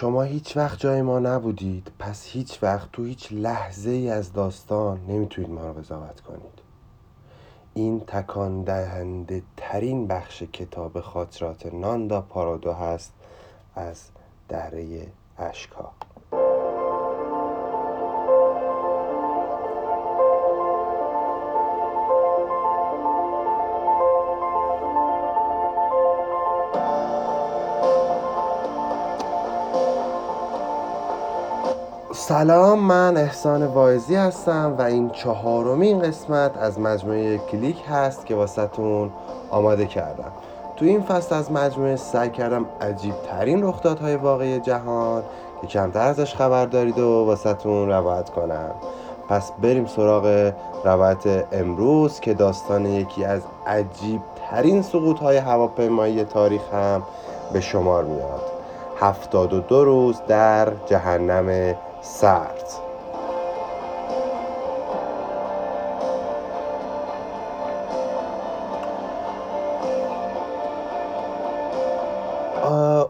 شما هیچ وقت جای ما نبودید. پس هیچ وقت تو هیچ لحظه ای از داستان نمی‌تونید ما رو قضاوت کنید. این تکان دهنده ترین بخش کتاب خاطرات ناندا پارادو هست از دره اشکا. سلام من احسان وایزی هستم و این چهارمین قسمت از مجموعه کلیک هست که واسهتون آماده کردم. تو این فصل از مجموعه سعی کردم عجیب ترین رخدادهای واقعی جهان که کمتر ازش خبر دارید و واسهتون روایت کنم. پس بریم سراغ روایت امروز که داستان یکی از عجیب ترین سقوط های هواپیمایی تاریخ هم به شمار میاد. هفتاد و دو روز در جهنم سرد.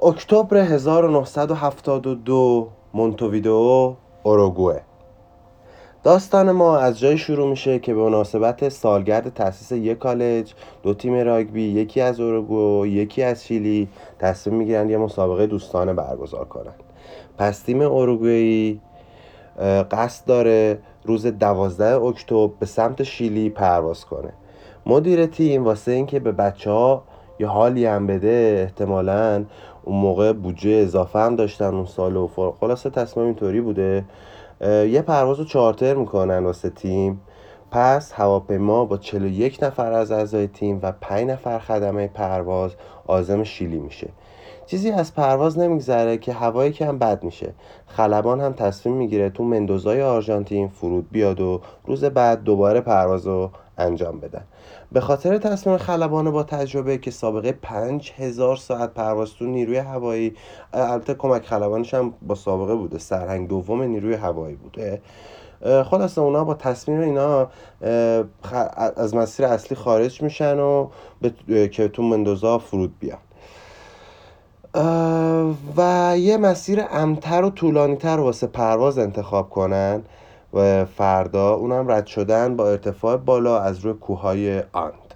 اکتبر 1972 مونتوویدئو اوروگوئه. داستان ما از جایی شروع میشه که به مناسبت سالگرد تاسیس یک کالج دو تیم راگبی یکی از اوروگوئه یکی از شیلی تصمیم می‌گیرن یه مسابقه دوستانه برگزار کنن. پس تیم اوروگوئی قصد داره روز دوازده اکتبر به سمت شیلی پرواز کنه. مدیر تیم واسه اینکه به بچه ها یه حالی هم بده احتمالا اون موقع بودجه اضافه هم داشتن اون سال و خلاصه تصمیم اینطوری بوده. یه پرواز رو چارتر می‌کنن واسه تیم. پس هواپیما با 41 نفر از اعضای تیم و 5 نفر خدمه پرواز آزم شیلی میشه. چیزی از پرواز نمیگذره که هوای کم بد میشه. خلبان هم تصمیم می‌گیره تو مندوزای آرژانتین فرود بیاد و روز بعد دوباره پرواز رو انجام بدن. به خاطر تصمیم خلبان با تجربه که سابقه پنج هزار ساعت پرواز تو نیروی هوایی البته کمک خلبانش هم با سابقه بوده سرهنگ دوم نیروی هوایی بوده. خلاصه اونا با تصمیم اینا از مسیر اصلی خارج میشن و که تو مندوزا فرود بیان. و یه مسیر امتر و طولانیتر واسه پرواز انتخاب کنن و فردا اونم رد شدن با ارتفاع بالا از روی کوههای آند.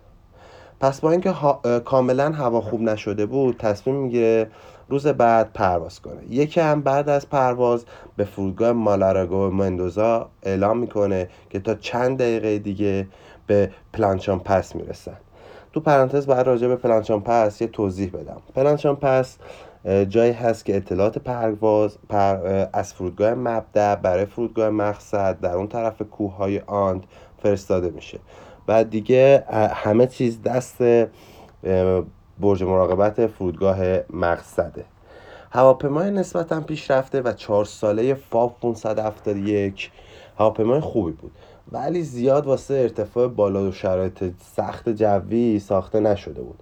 پس با اینکه کاملا هوا خوب نشده بود تصمیم می‌گیره روز بعد پرواز کنه. یکی هم بعد از پرواز به فرودگاه مالاراگو مندوزا اعلام می‌کنه که تا چند دقیقه دیگه به پلانچان پس می‌رسن. تو پرانتز باید راجع به پلانچان پس یه توضیح بدم. پلانچان پس جایی هست که اطلاعات پرواز پر از فرودگاه مبدع برای فرودگاه مقصد در اون طرف کوههای آند فرستاده میشه. و دیگه همه چیز دست برج مراقبت فرودگاه مقصده. هواپیمای نسبتا پیشرفته و چهار ساله فاف 571 هواپیمای خوبی بود. ولی زیاد واسه ارتفاع بالا و شرایط سخت جوی ساخته نشده بود.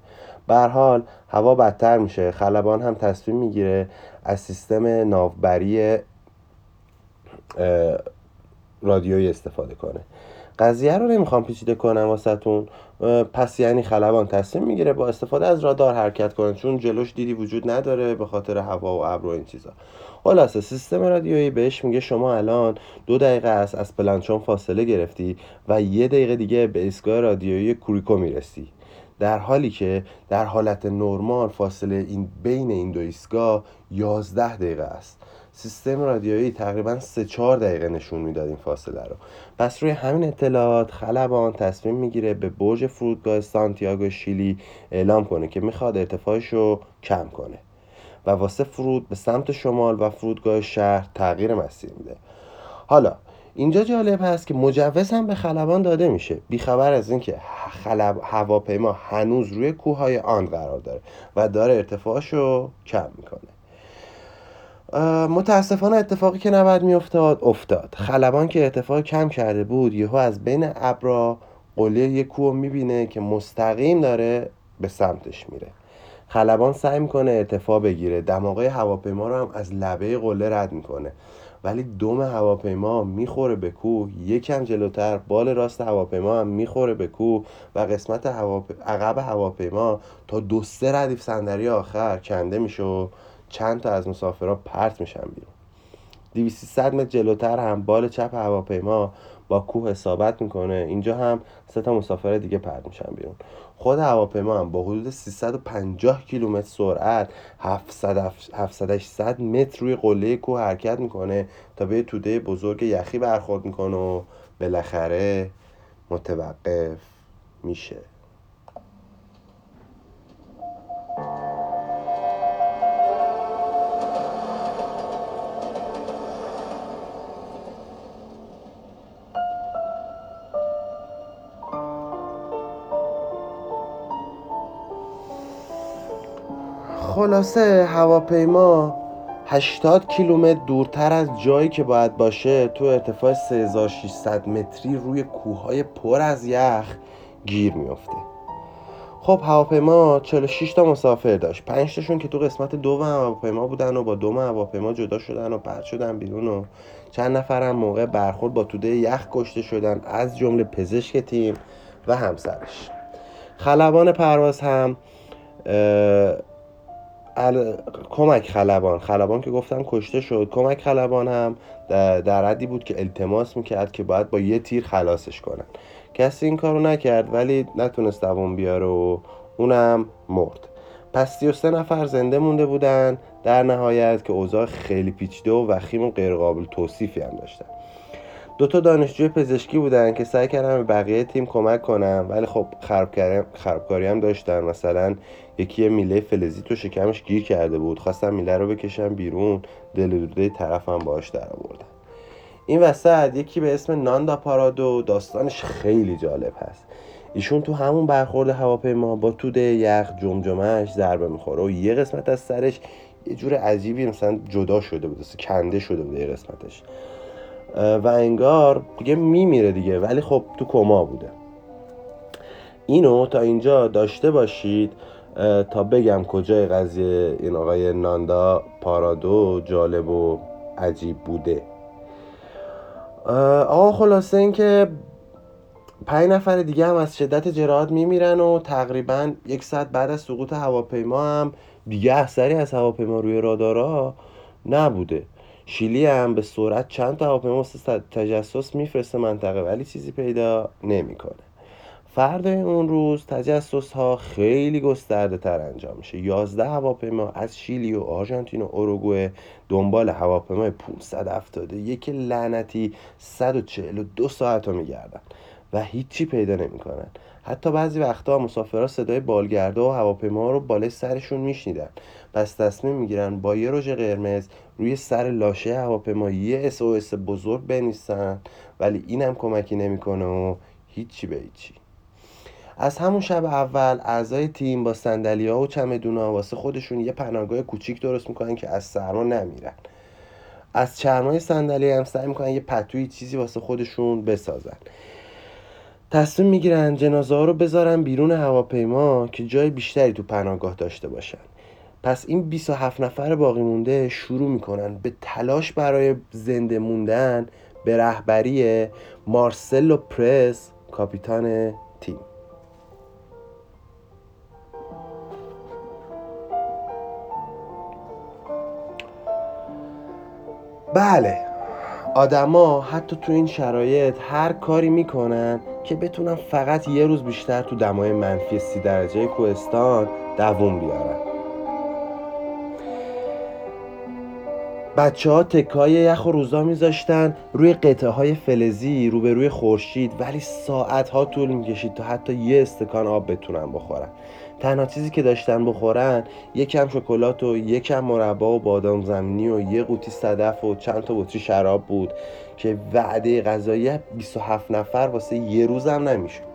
به حال هوا بدتر میشه. خلبان هم تصمیم می‌گیره از سیستم ناوبری رادیویی استفاده کنه. قضیه رو نمی‌خوام پیچیده کنم واسهتون. پس یعنی خلبان تصمیم می‌گیره با استفاده از رادار حرکت کنه چون جلوش دیدی وجود نداره به خاطر هوا و ابر و این چیزا. خلاصه سیستم رادیویی بهش میگه شما الان دو دقیقه است از پلانچون فاصله گرفتی و یه دقیقه دیگه به ایستگاه رادیویی کوریکو می‌رسی. در حالی که در حالت نرمال فاصله این بین این دو ایستگاه 11 دقیقه است. سیستم رادیویی تقریبا 3 4 دقیقه نشون می‌داد این فاصله رو. پس روی همین اطلاعات خلبان تصمیم می‌گیره به برج فرودگاه سانتیاگو شیلی اعلام کنه که می‌خواد ارتفاعش رو کم کنه و واسه فرود به سمت شمال و فرودگاه شهر تغییر مسیر میده. حالا اینجا جالب هست که مجوز هم به خلبان داده میشه. بیخبر از اینکه خلب هواپیما هنوز روی کوههای آن قرار داره و داره ارتفاعش رو کم می‌کنه. متاسفانه اتفاقی که نباید میافتاد افتاد. خلبان که ارتفاع کم کرده بود یهو از بین ابرا قله یک کوه می‌بینه که مستقیم داره به سمتش میره. خلبان سعی می‌کنه ارتفاع بگیره. دماغه هواپیما رو هم از لبه قله رد می‌کنه. ولی دم هواپیما می‌خوره به کوه. یکم جلوتر بال راست هواپیما هم می‌خوره به کوه و قسمت عقب هواپیما تا دو سه ردیف صندلی آخر کنده میشه چند تا از مسافرها پرت میشن بیرون. 200 متر جلوتر هم بال چپ هواپیما با کوه حسابت می‌کنه. اینجا هم سه تا مسافر دیگه پرت میشن بیرون. خود هواپیما هم با حدود 350 کیلومتر سرعت 700 700 متر روی قله کوه حرکت می‌کنه تا به توده بزرگ یخی برخورد می‌کنه و بالاخره متوقف میشه. خلاصه هواپیما 80 کیلومتر دورتر از جایی که باید باشه تو ارتفاع 3600 متری روی کوههای پر از یخ گیر میفته خب هواپیما 46 تا مسافر داشت. 5 تاشون که تو قسمت دو هواپیما بودن و با دوم هواپیما جدا شدن و پرت شدن بیرون و چند نفرم موقع برخورد با توده یخ کشته شدن از جمله پزشک تیم و همسرش. خلبان پرواز هم کمک خلبان. خلبان که گفتم کشته شد. کمک خلبان هم در حدی بود که التماس می‌کرد که باید با یه تیر خلاصش کنن. کسی این کارو نکرد ولی نتونست دوام بیاره و اونم مرد. پس 33 نفر زنده مونده بودن. در نهایت که اوضاع خیلی پیچیده و وخیم و غیرقابل توصیفی هم داشتن. دو تا دانشجوی پزشکی بودن که سعی کردن به بقیه تیم کمک کنن ولی خب خرابکاری هم داشتن. مثلا یکی میله فلزی تو شکمش گیر کرده بود. خواستن میله رو بکشن بیرون. دل دوده طرف هم باش در آوردن این وسط یکی به اسم ناندا پارادو. داستانش خیلی جالب هست. ایشون تو همون برخورد هواپیما با توده یخ جمجمهش ضربه می‌خوره و یه قسمت از سرش یه جور عجیبی مثلا جدا شده بود. کنده شده بود یه قسمتش. و انگار دیگه میمیره دیگه. ولی خب تو کما بوده. اینو تا اینجا داشته باشید. تا بگم کجای قضیه این آقای ناندا پارادو جالب و عجیب بوده. آقا خلاصه این که پنج نفر دیگه هم از شدت جراحت میمیرن و تقریبا یک ساعت بعد از سقوط هواپیما هم دیگه اثری از هواپیما روی رادارا نبوده. شیلی هم به سرعت چند تا هواپیما تجسس میفرسته منطقه ولی چیزی پیدا نمی‌کنه. فرد اون روز تجسس ها خیلی گسترده تر انجام میشه. 11 هواپیما از شیلی و آرژانتین و اوروگوئه دنبال هواپیمای 570 یکی لعنتی 142 ساعت رو میگردن و هیچی پیدا نمی‌کنن. حتی بعضی وقتا مسافرها صدای بالگرده و هواپیما رو بالای سرشون میشنیدن. پس تصمیم می‌گیرن با یه رژ قرمز روی سر لاشه هواپیما یه SOS بزرگ بنویسن ولی اینم کمکی نمی‌کنه و هیچی به هیچی. از همون شب اول اعضای تیم با سندلی ها و چمدونا واسه خودشون یه پناهگاه کوچیک درست می‌کنن که از سرما نمیرن. از چرمای صندلی هم سعی می‌کنن یه پتوی چیزی واسه خودشون بسازن. تصمیم می‌گیرن جنازه ها رو بذارن بیرون هواپیما که جای بیشتری تو پناهگاه داشته باشن. پس این 27 نفر باقی مونده شروع می‌کنن به تلاش برای زنده موندن به رهبری مارسلو پرس کاپیتان بله. آدما حتی تو این شرایط هر کاری می‌کنن که بتونن فقط یه روز بیشتر تو دمای منفی سی درجه کوهستان دووم بیارن. بچه ها تکای یخ و روزا میذاشتن روی قطعه های فلزی روبروی خورشید ولی ساعت ها طول می‌کشید تا حتی یه استکان آب بتونن بخورن. تنها چیزی که داشتن بخورن یکم شکلات و یکم مربا و بادام زمینی و یه قوطی صدف و چند تا بطری شراب بود که وعده غذایی 27 نفر واسه یه روزم نمی‌شد.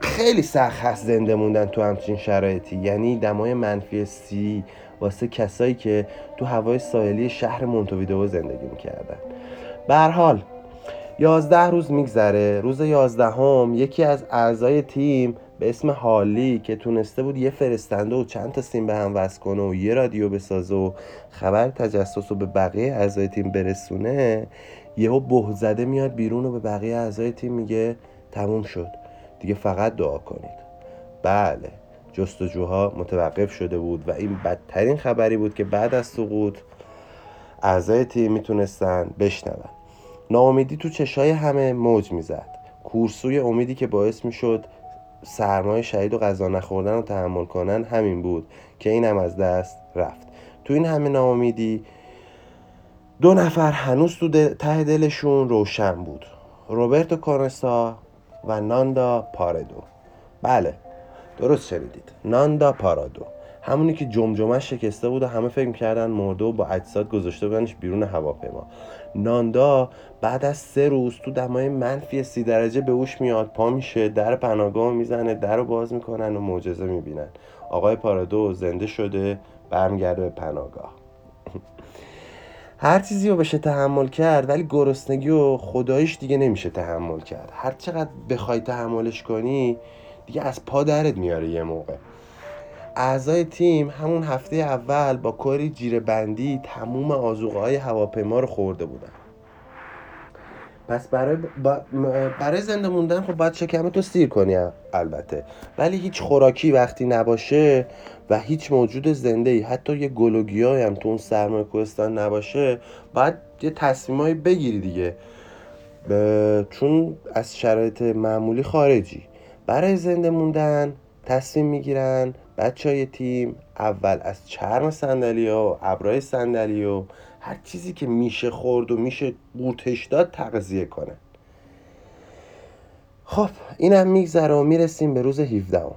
خیلی سخت هست زنده موندن تو همچین شرایطی. یعنی دمای منفی سی واسه کسایی که تو هوای ساحلی شهر مونتویدو زندگی می‌کردن. به حال یازده روز میگذره. روز یازدهم یکی از اعضای تیم به اسم حالی که تونسته بود یه فرستنده و چند تا سیم به هم وصل کنه و یه رادیو بسازه و خبر تجسس رو به بقیه اعضای تیم برسونه یهو به زده میاد بیرون و به بقیه اعضای تیم میگه تموم شد. دیگه فقط دعا کنید. بله. جستجوها متوقف شده بود و این بدترین خبری بود که بعد از سقوط اعضای تیم می‌تونستن بشنون. ناامیدی تو چشای همه موج می‌زد. کورسوی امیدی که باعث می‌شد سرمایه شهید و غذا نخوردن رو تحمل کنن همین بود که این هم از دست رفت. تو این همه ناامیدی دو نفر هنوز تو ته دلشون روشن بود. روبرتو کارنسا و ناندا پاردو بله درست شنیدید. ناندا پارادو. همونی که جمجمه شکسته بود و همه فکر می‌کردن مرده و با اجساد گذاشته بودنش بیرون هواپیما. ناندا بعد از سه روز تو دمای منفی سی درجه به اوش میاد پا میشه در پناهگاه می‌زنه در رو باز می‌کنن و معجزه می‌بینن. آقای پارادو زنده شده برمیگرده به پناهگاه. هر چیزی رو بشه تحمل کرد ولی گرسنگی و خدایش دیگه نمیشه تحمل کرد. هر چقدر بخوای تحملش کنی دیگه از پا درت میاره یه موقع. اعضای تیم همون هفته اول با کاری جیره بندی تموم آزوقه های هواپیما رو خورده بودن. پس برای, برای زنده موندن خب باید شکم تو سیر کنی البته. ولی هیچ خوراکی وقتی نباشه و هیچ موجود زنده ای حتی یه گلوگیای هم تو اون سرمایه کوهستان نباشه باید یه تصمیمایی بگیری دیگه. چون از شرایط معمولی خارجی. برای زنده موندن تصمیم می‌گیرن بچه های تیم اول از چرم سندلی و ابرای سندلی و هر چیزی که میشه خورد و میشه قورتش داد تغذیه کنن خب اینم میگذره و می‌رسیم به روز 17 هم.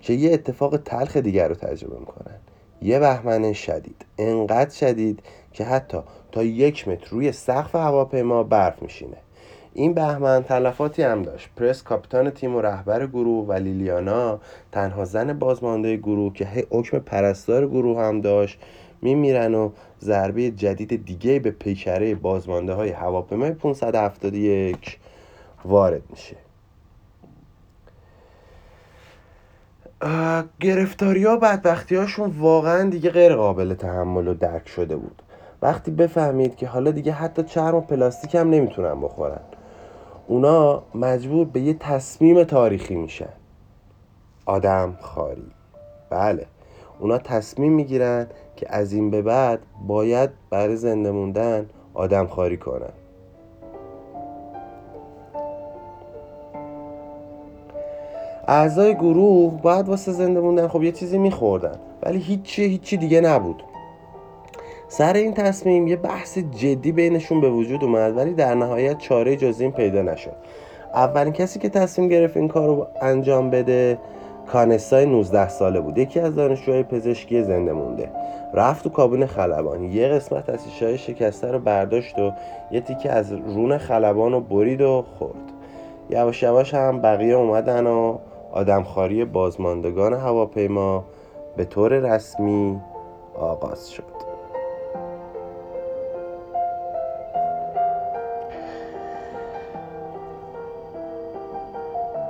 که یه اتفاق تلخ دیگر رو تجربه می‌کنن یه بهمن شدید انقدر شدید که حتی تا یک متر روی سقف هواپیما برف میشینه این بهمن تلفاتی هم داشت. پرس کاپیتان تیم و رهبر گروه و لیلیانا تنها زن بازمانده گروه که حکم پرستار گروه هم داشت میمیرن و ضربه جدید دیگه به پیکره بازمانده های هواپیمای 571 وارد میشه. گرفتاری ها بدبختی هاشون واقعا دیگه غیر قابل تحمل و درک شده بود. وقتی بفهمید که حالا دیگه حتی چرم و پلاستیک هم نمی‌تونن بخورن. اونا مجبور به یه تصمیم تاریخی میشن. آدم خاری. بله. اونا تصمیم می‌گیرن که از این به بعد باید برای زنده موندن آدم خاری کنن. اعضای گروه باید واسه زنده موندن. خب یه چیزی میخوردن. ولی هیچی هیچی دیگه نبود. سر این تصمیم یه بحث جدی بینشون به وجود اومد ولی در نهایت چاره جز این پیدا نشد. اولین کسی که تصمیم گرفت این کار رو انجام بده کانسای 19 ساله بود. یکی از دانشجوهای پزشکی زنده مونده. رفت تو کابین خلبان. یه قسمت از شیشه شکسته رو برداشت و یه تیکه از رون خلبان رو برید و خورد. یواش یواش هم بقیه اومدن و آدمخواری بازماندگان هواپیما به طور رسمی آغاز شد.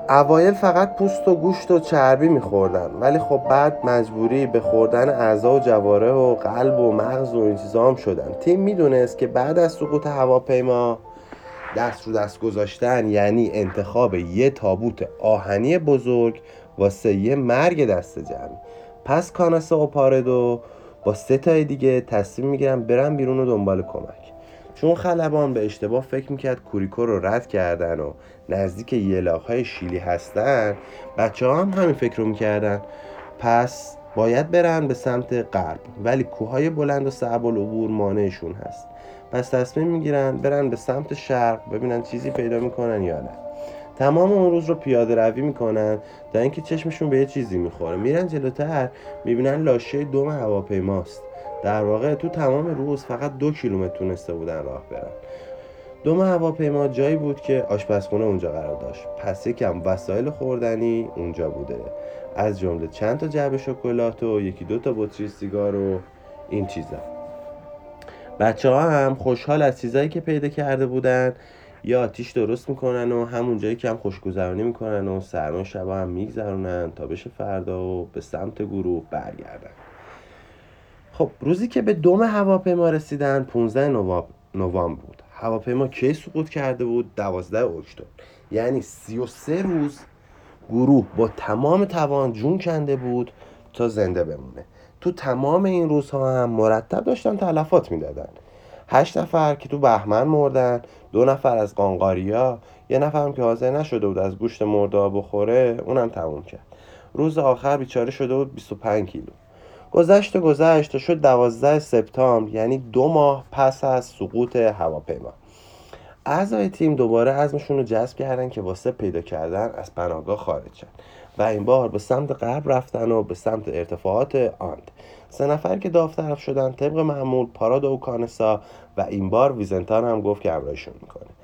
اوایل فقط پوست و گوشت و چربی میخوردن ولی خب بعد مجبوری به خوردن اعضا و جواره و قلب و مغز و این چیزا هم شدن تیم می‌دونست که بعد از سقوط هواپیما دست رو دست گذاشتن یعنی انتخاب یه تابوت آهنی بزرگ واسه یه مرگ دست جمعی پس کاناسه و با سه تای دیگه تصمیم می‌گیرن برن بیرون و دنبال کمک. چون خلبان به اشتباه فکر می‌کرد کوریکو رو رد کردن و نزدیک یلاق های شیلی هستن بچه ها هم همین فکر رو می‌کردن. پس باید برن به سمت غرب ولی کوههای بلند و صعب العبور مانعشون هست. پس تصمیم می‌گیرن برن به سمت شرق ببینن چیزی پیدا می‌کنن یا نه. تمام اون روز رو پیاده روی می‌کنن تا اینکه چشمشون به یه چیزی می‌خوره. میرن جلوتر می‌بینن لاشه دوم هواپیماست. در واقع تو تمام روز فقط دو کیلومتر تونسته بودن راه برن. دوم هواپیما جایی بود که آشپزخونه اونجا قرار داشت. پس یکم وسایل خوردنی اونجا بوده. از جمله چند تا جعبه شکلات و یکی دو تا بطری سیگار و این چیزا. بچه ها هم خوشحال از چیزایی که پیدا کرده بودن. یا آتیش درست می‌کنن و همون جایی که هم خوشگذرانی می‌کنن و سرما شبا هم میگذرونن تا بشه فردا و به سمت گروه برگردن. خب روزی که به دوم هواپیما رسیدن 15 نوامبر بود. هواپیما کی سقوط کرده بود؟ 12 اکتبر. یعنی 33 روز گروه با تمام توان جون کنده بود تا زنده بمونه. تو تمام این روزها هم مرتب داشتن تلفات می‌دادن. هشت نفر که تو بهمن مردن دو نفر از قانقاریا یه نفرم که حاضر نشده بود از گوشت مرده بخوره اونم تموم کرد. روز آخر بیچاره شده بود 25 کیلو. گذشت و گذشت و شد دوازده سپتامبر یعنی دو ماه پس از سقوط هواپیما. اعضای تیم دوباره عزمشون رو جذب کردن که واسه پیدا کردن از پناهگاه خارج شن و این بار به سمت غرب رفتن و به سمت ارتفاعات آند. سه نفر که داوطلب شدن طبق معمول پارادو و کانسا و این بار ویزنتان هم گفت که همراهیشون می‌کنه.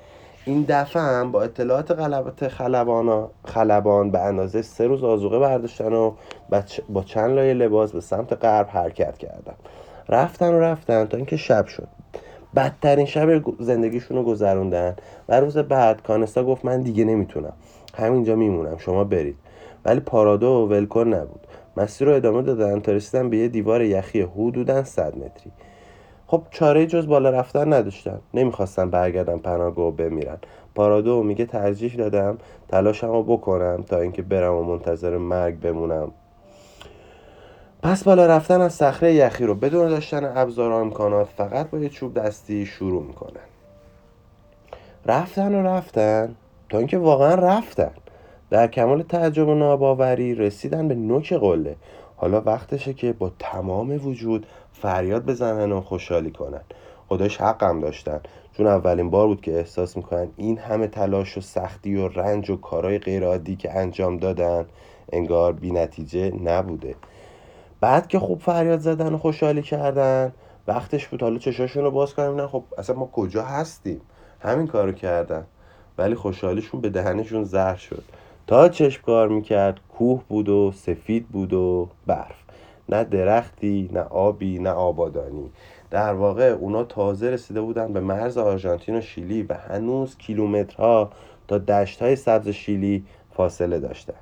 این دفعه هم با اطلاعات غلبات خلبان, خلبان به اندازه سه روز آزوقه برداشتن و با چند لایه لباس به سمت غرب حرکت کردن. رفتن و رفتن تا اینکه شب شد. بدترین شب زندگیشون رو گذروندن و روز بعد کانستا گفت من دیگه نمی‌تونم. همینجا میمونم شما برید. ولی پارادو ولکن نبود. مسیر رو ادامه دادن تا رسیدن به یه دیوار یخی حدودا 100 متری. خب چاره جز بالا رفتن نداشتن. نمی‌خواستن برگردن پناهگاه و بمیرن. پارادو میگه ترجیح دادم تلاشم رو بکنم تا اینکه برم و منتظر مرگ بمونم. پس بالا رفتن از صخره یخی رو بدون داشتن ابزار و امکانات فقط با یه چوب دستی شروع می‌کنن. رفتن و رفتن تا اینکه واقعا رفتن. در کمال تعجب و ناباوری رسیدن به نوک قله. حالا وقتشه که با تمام وجود فریاد بزنن و خوشحالی کنن. خداش حقم داشتن. چون اولین بار بود که احساس می‌کنن این همه تلاش و سختی و رنج و کارهای غیرعادی که انجام دادن انگار بی نتیجه نبوده. بعد که خوب فریاد زدن و خوشحالی کردن وقتش بود. حالا چشاشون رو باز کنیم نه خب اصلا ما کجا هستیم؟ همین کارو کردن. ولی خوشحالیشون به دهنشون زهر شد. تا چشم کار می‌کرد کوه بود و سفید بود و برف. نه درختی نه آبی نه آبادانی. در واقع اونا تازه رسیده بودن به مرز آرژانتین و شیلی و هنوز کیلومترها تا دشت های سبز شیلی فاصله داشتن.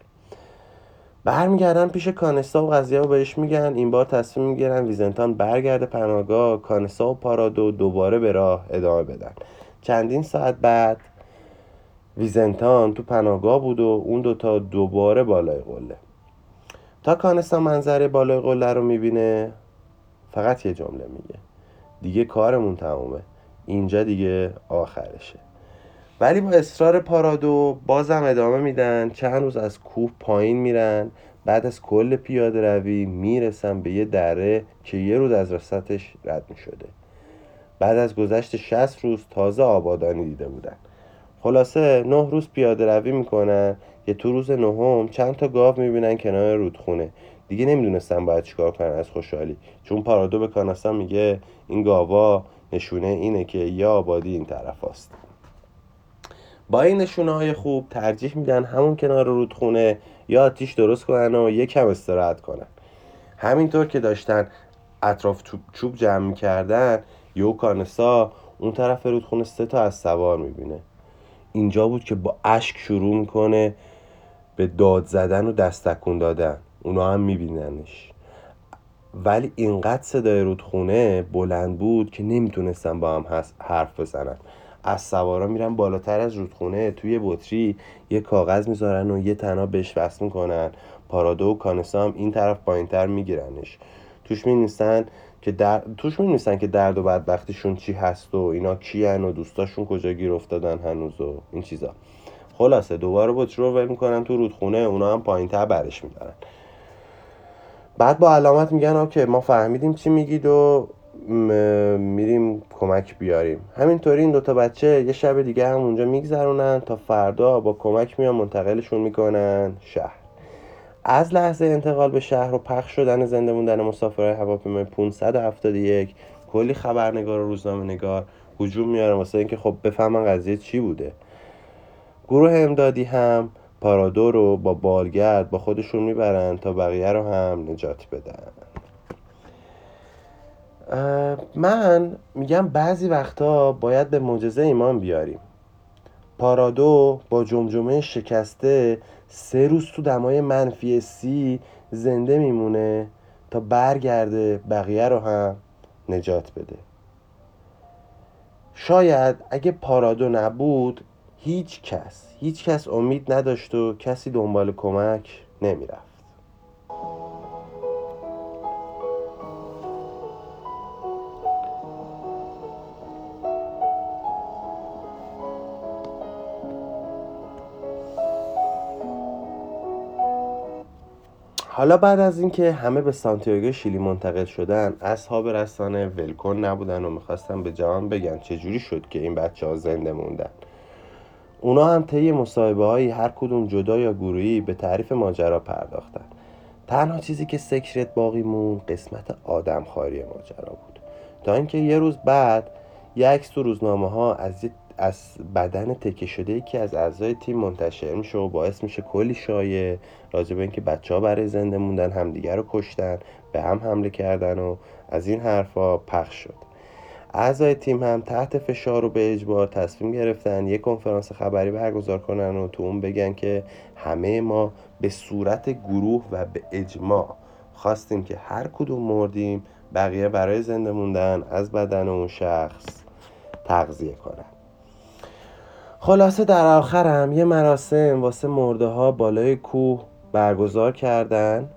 برمیگردن پیش کانسا و قضیه بهش میگن. این بار تصمیم می‌گیرن ویزنتان برگرده پناهگاه کانسا و پارادو دوباره به راه ادامه بدن. چندین ساعت بعد ویزنتان تو پناهگاه بود و اون دوتا دوباره بالای قله. تا کانسا منظره بالای قله رو می‌بینه فقط یه جمله میگه. دیگه کارمون تمومه. اینجا دیگه آخرشه. ولی با اصرار پارادو بازم ادامه میدن. چند روز از کوه پایین میرن. بعد از کل پیاده روی می‌رسن به یه دره که یه روز از رسطش رد می‌شده. بعد از گذشت 60 روز تازه آبادانی دیده بودن. خلاصه نه روز پیاده روی می‌کنن که تو روز نهم چند تا گاو می‌بینن کنار رودخونه. دیگه نمی‌دونستن باید چیکار کنن از خوشحالی. چون پارادو به کاناسا میگه این گاوا نشونه اینه که یا آبادی این طرف است. با این نشونه های خوب ترجیح میدن همون کنار رودخونه یا آتیش درست کنن و یکم استراحت کنن. همینطور که داشتن اطراف چوب جمع می‌کردن یو کانسا اون طرف رودخونه سه تا از سوار می‌بینه. اینجا بود که با اشک شروع می‌کنه به داد زدن و دستکون دادن. اونا هم میبیننش. ولی اینقدر صدای رودخونه بلند بود که نمی‌تونستن با هم حرف بزنن. از سوارا میرن بالاتر از رودخونه توی بطری یه کاغذ می‌ذارن و یه تنها بهش وصل می‌کنن. پارادو و کانسا هم این طرف پایینتر میگیرنش. توش می که در... توش می که درد و بدبختیشون چی هست و اینا کیان و دوستاشون کجا گیر افتادن هنوز و این چیزا. خلاصه دوباره بطری رو ول می‌کنن تو رودخونه اونا هم پایینتر برش میدارن بعد با علامت میگن اوکی ما فهمیدیم چی میگید و میریم کمک بیاریم. همینطوری این دوتا بچه یه شب دیگه هم اونجا میگذرونن تا فردا با کمک میان منتقلشون می‌کنن شهر. از لحظه انتقال به شهر و پخش شدن زنده موندن مسافرهای هواپیمای 571 کلی خبرنگار و روزنامه نگار هجوم میارن واسه اینکه خب بفهمن قضیه چی بوده. گروه امدادی هم پارادو رو با بالگرد با خودشون می‌برن تا بقیه رو هم نجات بدن. من میگم بعضی وقتا باید به معجزه ایمان بیاریم. پارادو با جمجمه شکسته سه روز تو دمای منفی سی زنده میمونه تا برگرده بقیه رو هم نجات بده. شاید اگه پارادو نبود هیچ کس هیچ کس امید نداشت و کسی دنبال کمک نمی‌رفت. حالا بعد از اینکه همه به سانتیاگو شیلی منتقل شدن اصحاب رسانه ولکن نبودن و می‌خواستن به جوان بگن چجوری شد که این بچه ها زنده موندن. اونا هم طی مصاحبه هایی هر کدوم جدا یا گروهی به تعریف ماجرا پرداختن. تنها چیزی که سکرت باقی مون قسمت آدم خاری ماجرا بود. تا اینکه یه روز بعد یک تو روزنامه ها از از بدن تکه شده که از اعضای تیم منتشر میشه و باعث میشه کلی شایه راجع به اینکه بچه ها برای زنده موندن همدیگه رو کشتن به هم حمله کردن و از این حرفا پخش شد. اعضای تیم هم تحت فشار و به اجبار تصمیم گرفتن یک کنفرانس خبری برگزار کنن و تو اون بگن که همه ما به صورت گروه و به اجماع خواستیم که هر کدوم مردیم بقیه برای زنده موندن از بدن اون شخص تغذیه کنن. خلاصه در آخرم یه مراسم واسه مرده ها بالای کوه برگزار کردن.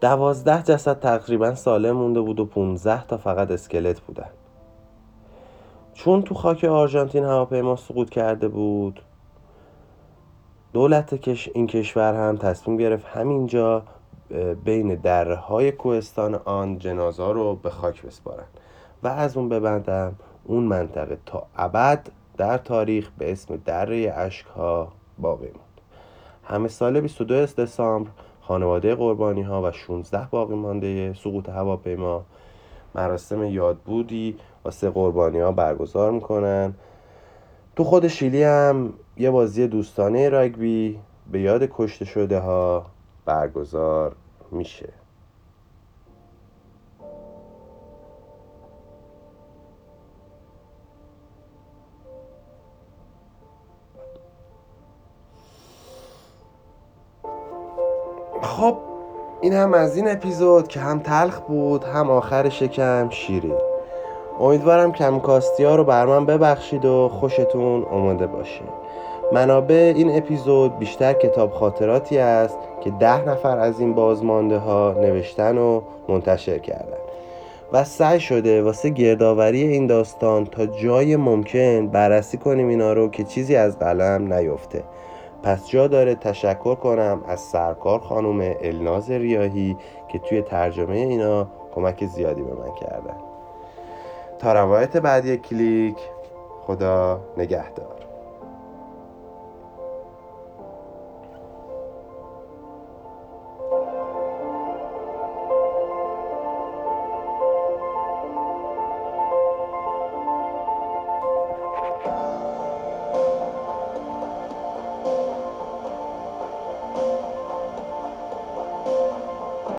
دوازده جسد تقریبا سالم مونده بود و 15 تا فقط اسکلت بودن. چون تو خاک آرژانتین هواپیما سقوط کرده بود دولت این کشور هم تصمیم گرفت همینجا بین دره های کوهستان آن جنازه رو به خاک بسپارن. و از اون ببندم اون منطقه تا ابد در تاریخ به اسم دره اشک ها باقی موند. همه سال 22 دسامبر خانواده قربانی ها و 16 باقی مانده سقوط هواپیما مراسم یادبودی واسه قربانی ها برگزار می‌کنن. تو خود شیلی هم یه بازی دوستانه راگبی به یاد کشته شده ها برگزار میشه. خب این هم از این اپیزود که هم تلخ بود هم آخر شکم شیری. امیدوارم کمکاستی ها رو بر من ببخشید و خوشتون اومده باشه. منابع این اپیزود بیشتر کتاب خاطراتی است که ده نفر از این بازمانده ها نوشتن و منتشر کردن. و سعی شده واسه گردآوری این داستان تا جای ممکن بررسی کنیم اینا رو که چیزی از قلم نیفته. پس جا داره تشکر کنم از سرکار خانم الناز ریاهی که توی ترجمه اینا کمک زیادی به من کردن. تا روایت بعدی کلیک خدا نگهدار.